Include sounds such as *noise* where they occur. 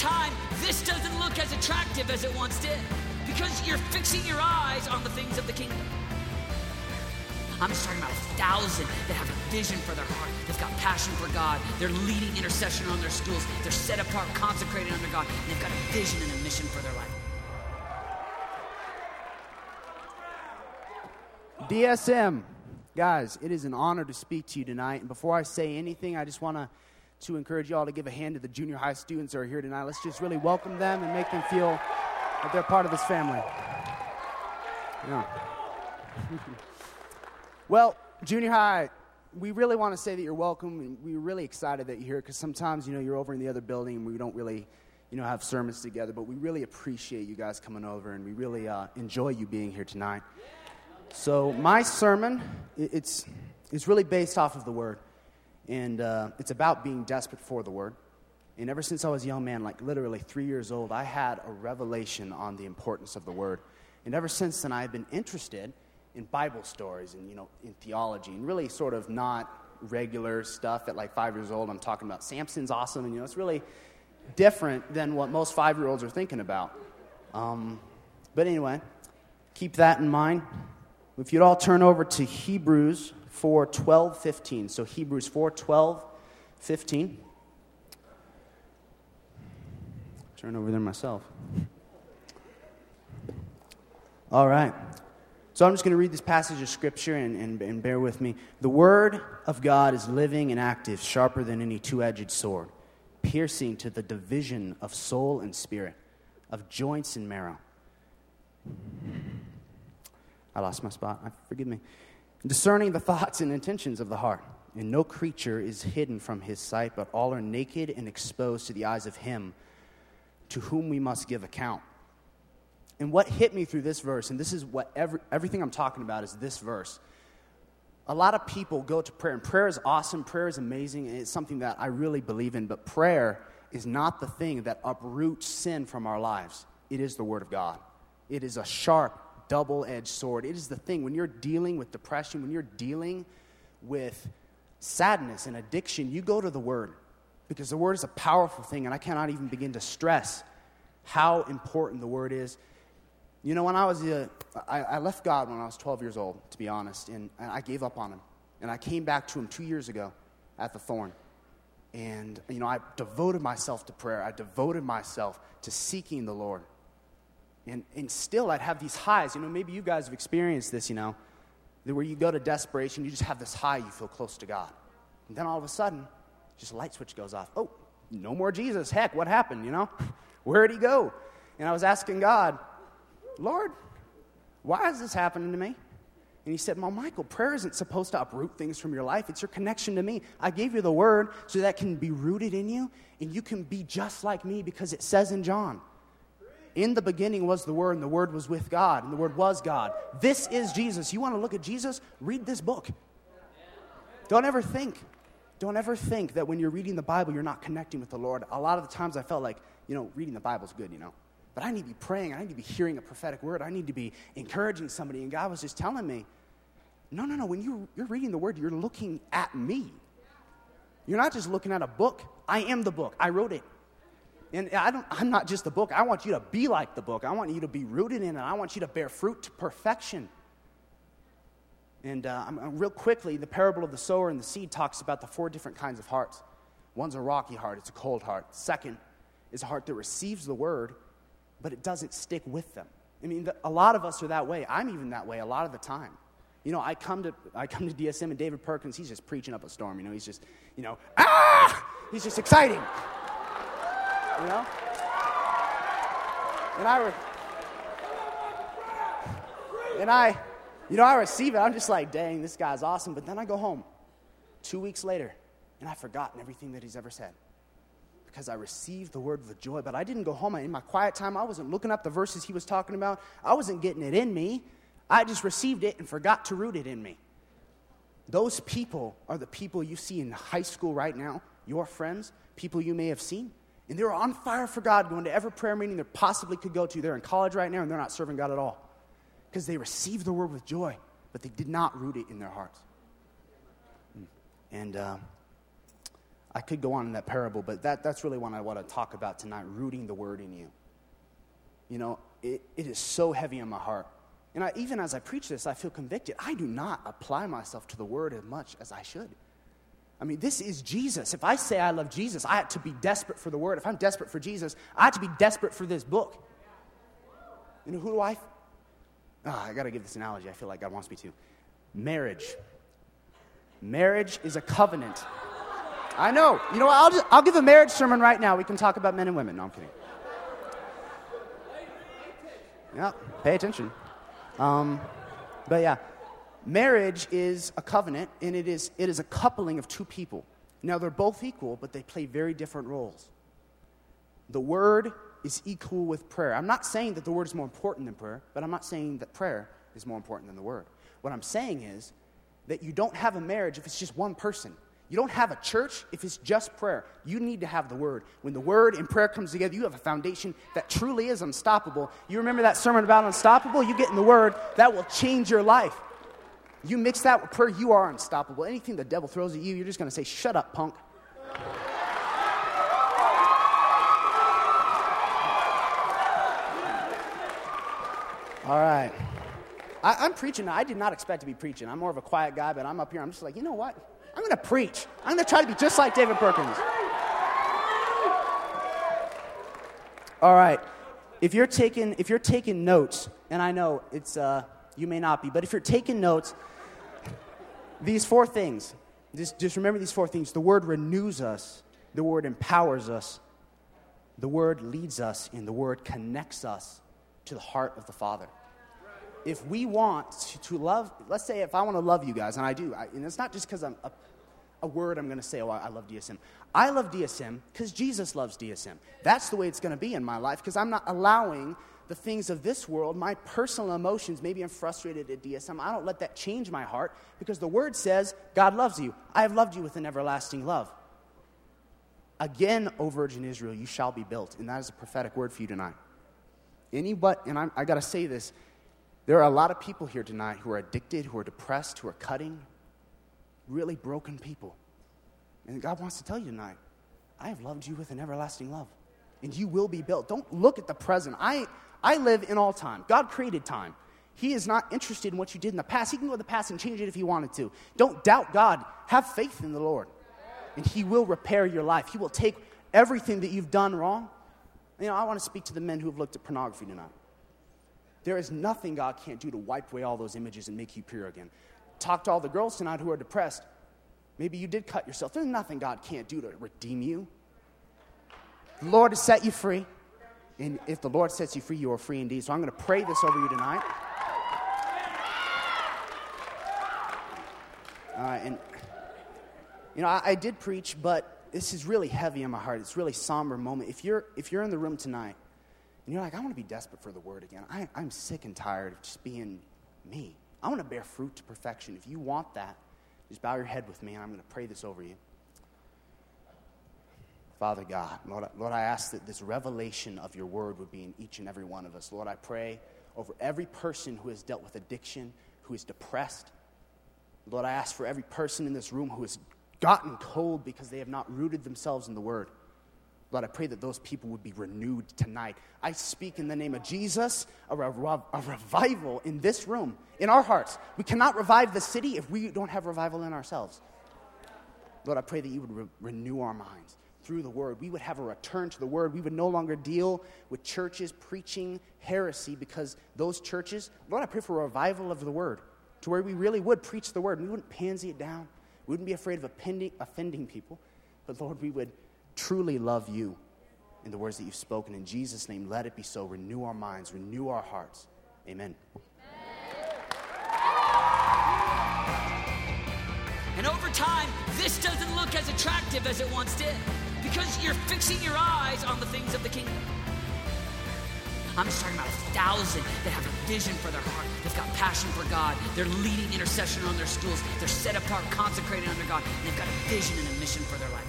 time, this doesn't look as attractive as it once did because you're fixing your eyes on the things of the kingdom. I'm just talking about a thousand that have a vision for their heart. They've got passion for God. They're leading intercession on their schools. They're set apart, consecrated under God. And they've got a vision and a mission for their life. DSM, guys, it is an honor to speak to you tonight. And before I say anything, I just want to to encourage you all to give a hand to the junior high students who are here tonight. Let's just really welcome them and make them feel that they're part of this family. Yeah. *laughs* well, junior high, we really want to say that you're welcome, and we're really excited that you're here because sometimes, you know, you're over in the other building and we don't really, you know, have sermons together, but we really appreciate you guys coming over and we really uh, enjoy you being here tonight. So, my sermon, it's, it's really based off of the Word, and uh, it's about being desperate for the Word. And ever since I was a young man, like literally three years old, I had a revelation on the importance of the Word. And ever since then, I've been interested in Bible stories and, you know, in theology and really sort of not regular stuff at like five years old. I'm talking about Samson's awesome, and, you know, it's really different than what most five year olds are thinking about. Um, but anyway, keep that in mind. If you'd all turn over to Hebrews 4 12, 15. So Hebrews 4 12, 15. Turn over there myself. All right. So I'm just going to read this passage of Scripture and, and, and bear with me. The Word of God is living and active, sharper than any two edged sword, piercing to the division of soul and spirit, of joints and marrow. I lost my spot. Forgive me. Discerning the thoughts and intentions of the heart. And no creature is hidden from his sight, but all are naked and exposed to the eyes of him to whom we must give account. And what hit me through this verse, and this is what every, everything I'm talking about is this verse. A lot of people go to prayer, and prayer is awesome, prayer is amazing, and it's something that I really believe in, but prayer is not the thing that uproots sin from our lives. It is the Word of God. It is a sharp, double edged sword. It is the thing when you're dealing with depression, when you're dealing with sadness and addiction, you go to the Word because the Word is a powerful thing, and I cannot even begin to stress how important the Word is. You know, when I was, I, I left God when I was 12 years old, to be honest, and, and I gave up on Him. And I came back to Him two years ago at the Thorn. And, you know, I devoted myself to prayer. I devoted myself to seeking the Lord. And, and still, I'd have these highs. You know, maybe you guys have experienced this, you know, where you go to desperation, you just have this high, you feel close to God. And then all of a sudden, just a light switch goes off. Oh, no more Jesus. Heck, what happened, you know? *laughs* Where'd he go? And I was asking God, Lord, why is this happening to me? And he said, Well, Michael, prayer isn't supposed to uproot things from your life. It's your connection to me. I gave you the word so that can be rooted in you and you can be just like me because it says in John, In the beginning was the word, and the word was with God, and the word was God. This is Jesus. You want to look at Jesus? Read this book. Don't ever think don't ever think that when you're reading the Bible, you're not connecting with the Lord. A lot of the times I felt like, you know, reading the Bible is good, you know. But I need to be praying. I need to be hearing a prophetic word. I need to be encouraging somebody. And God was just telling me, no, no, no. When you, you're reading the word, you're looking at me. You're not just looking at a book. I am the book. I wrote it. And I don't, I'm not just the book. I want you to be like the book. I want you to be rooted in it. I want you to bear fruit to perfection. And uh, real quickly, the parable of the sower and the seed talks about the four different kinds of hearts. One's a rocky heart, it's a cold heart. Second is a heart that receives the word, but it doesn't stick with them. I mean, the, a lot of us are that way. I'm even that way a lot of the time. You know, I come to I come to DSM and David Perkins, he's just preaching up a storm. You know, he's just, you know, ah! He's just exciting. You know? And I, re- and I, you know, I receive it. I'm just like, dang, this guy's awesome. But then I go home two weeks later and I've forgotten everything that he's ever said because I received the word with joy. But I didn't go home. In my quiet time, I wasn't looking up the verses he was talking about, I wasn't getting it in me. I just received it and forgot to root it in me. Those people are the people you see in high school right now, your friends, people you may have seen. And they're on fire for God, going to every prayer meeting they possibly could go to. They're in college right now and they're not serving God at all because they received the word with joy, but they did not root it in their hearts. And uh, I could go on in that parable, but that, that's really what I want to talk about tonight rooting the word in you. You know, it, it is so heavy in my heart. And I, even as I preach this, I feel convicted. I do not apply myself to the word as much as I should. I mean, this is Jesus. If I say I love Jesus, I have to be desperate for the word. If I'm desperate for Jesus, I have to be desperate for this book. You know, who do I? Oh, I got to give this analogy. I feel like God wants me to. Marriage. Marriage is a covenant. I know. You know what? I'll, just, I'll give a marriage sermon right now. We can talk about men and women. No, I'm kidding. Yeah, pay attention. Um, but yeah, marriage is a covenant, and it is, it is a coupling of two people. Now, they're both equal, but they play very different roles. The word is equal with prayer. I'm not saying that the word is more important than prayer, but I'm not saying that prayer is more important than the word. What I'm saying is that you don't have a marriage if it's just one person. You don't have a church if it's just prayer. You need to have the word. When the word and prayer comes together, you have a foundation that truly is unstoppable. You remember that sermon about unstoppable? You get in the word, that will change your life. You mix that with prayer, you are unstoppable. Anything the devil throws at you, you're just going to say, Shut up, punk. All right. I, am preaching. I did not expect to be preaching. I'm more of a quiet guy, but I'm up here. I'm just like, you know what? I'm going to preach. I'm going to try to be just like David Perkins. All right. If you're taking, if you're taking notes, and I know it's, uh, you may not be, but if you're taking notes, these four things, just, just remember these four things. The word renews us, the word empowers us, the word leads us, and the word connects us to the heart of the Father if we want to, love, let's say if I want to love you guys, and I do, I, and it's not just because I'm a, a, word I'm going to say, oh, I, I love DSM. I love DSM because Jesus loves DSM. That's the way it's going to be in my life because I'm not allowing the things of this world, my personal emotions. Maybe I'm frustrated at DSM. I don't let that change my heart because the word says, God loves you. I have loved you with an everlasting love. Again, O Virgin Israel, you shall be built. And that is a prophetic word for you tonight. Any but, and I'm, I got to say this, there are a lot of people here tonight who are addicted, who are depressed, who are cutting, really broken people. And God wants to tell you tonight, I have loved you with an everlasting love, and you will be built. Don't look at the present. I, I live in all time. God created time. He is not interested in what you did in the past. He can go to the past and change it if he wanted to. Don't doubt God. Have faith in the Lord, and He will repair your life. He will take everything that you've done wrong. You know, I want to speak to the men who have looked at pornography tonight. There is nothing God can't do to wipe away all those images and make you pure again. Talk to all the girls tonight who are depressed. Maybe you did cut yourself. There's nothing God can't do to redeem you. The Lord has set you free. And if the Lord sets you free, you are free indeed. So I'm going to pray this over you tonight. Right, and you know, I, I did preach, but this is really heavy in my heart. It's really somber moment. If you're if you're in the room tonight and you're like, I want to be desperate for the word again. I, I'm sick and tired of just being me. I want to bear fruit to perfection. If you want that, just bow your head with me, and I'm going to pray this over you. Father God, Lord, Lord, I ask that this revelation of your word would be in each and every one of us. Lord, I pray over every person who has dealt with addiction, who is depressed. Lord, I ask for every person in this room who has gotten cold because they have not rooted themselves in the word. Lord, I pray that those people would be renewed tonight. I speak in the name of Jesus a, rev- a, revival in this room, in our hearts. We cannot revive the city if we don't have revival in ourselves. Lord, I pray that you would re- renew our minds through the word. We would have a return to the word. We would no longer deal with churches preaching heresy because those churches, Lord, I pray for a revival of the word to where we really would preach the word. We wouldn't pansy it down. We wouldn't be afraid of offending, offending people. But Lord, we would truly love you in the words that you've spoken. In Jesus' name, let it be so. Renew our minds, renew our hearts. Amen. And over time, this doesn't look as attractive as it once did because you're fixing your eyes on the things of the kingdom. I'm just talking about a thousand that have a vision for their heart. They've got passion for God. They're leading intercession on their schools. They're set apart, consecrated under God. And they've got a vision and a mission for their life.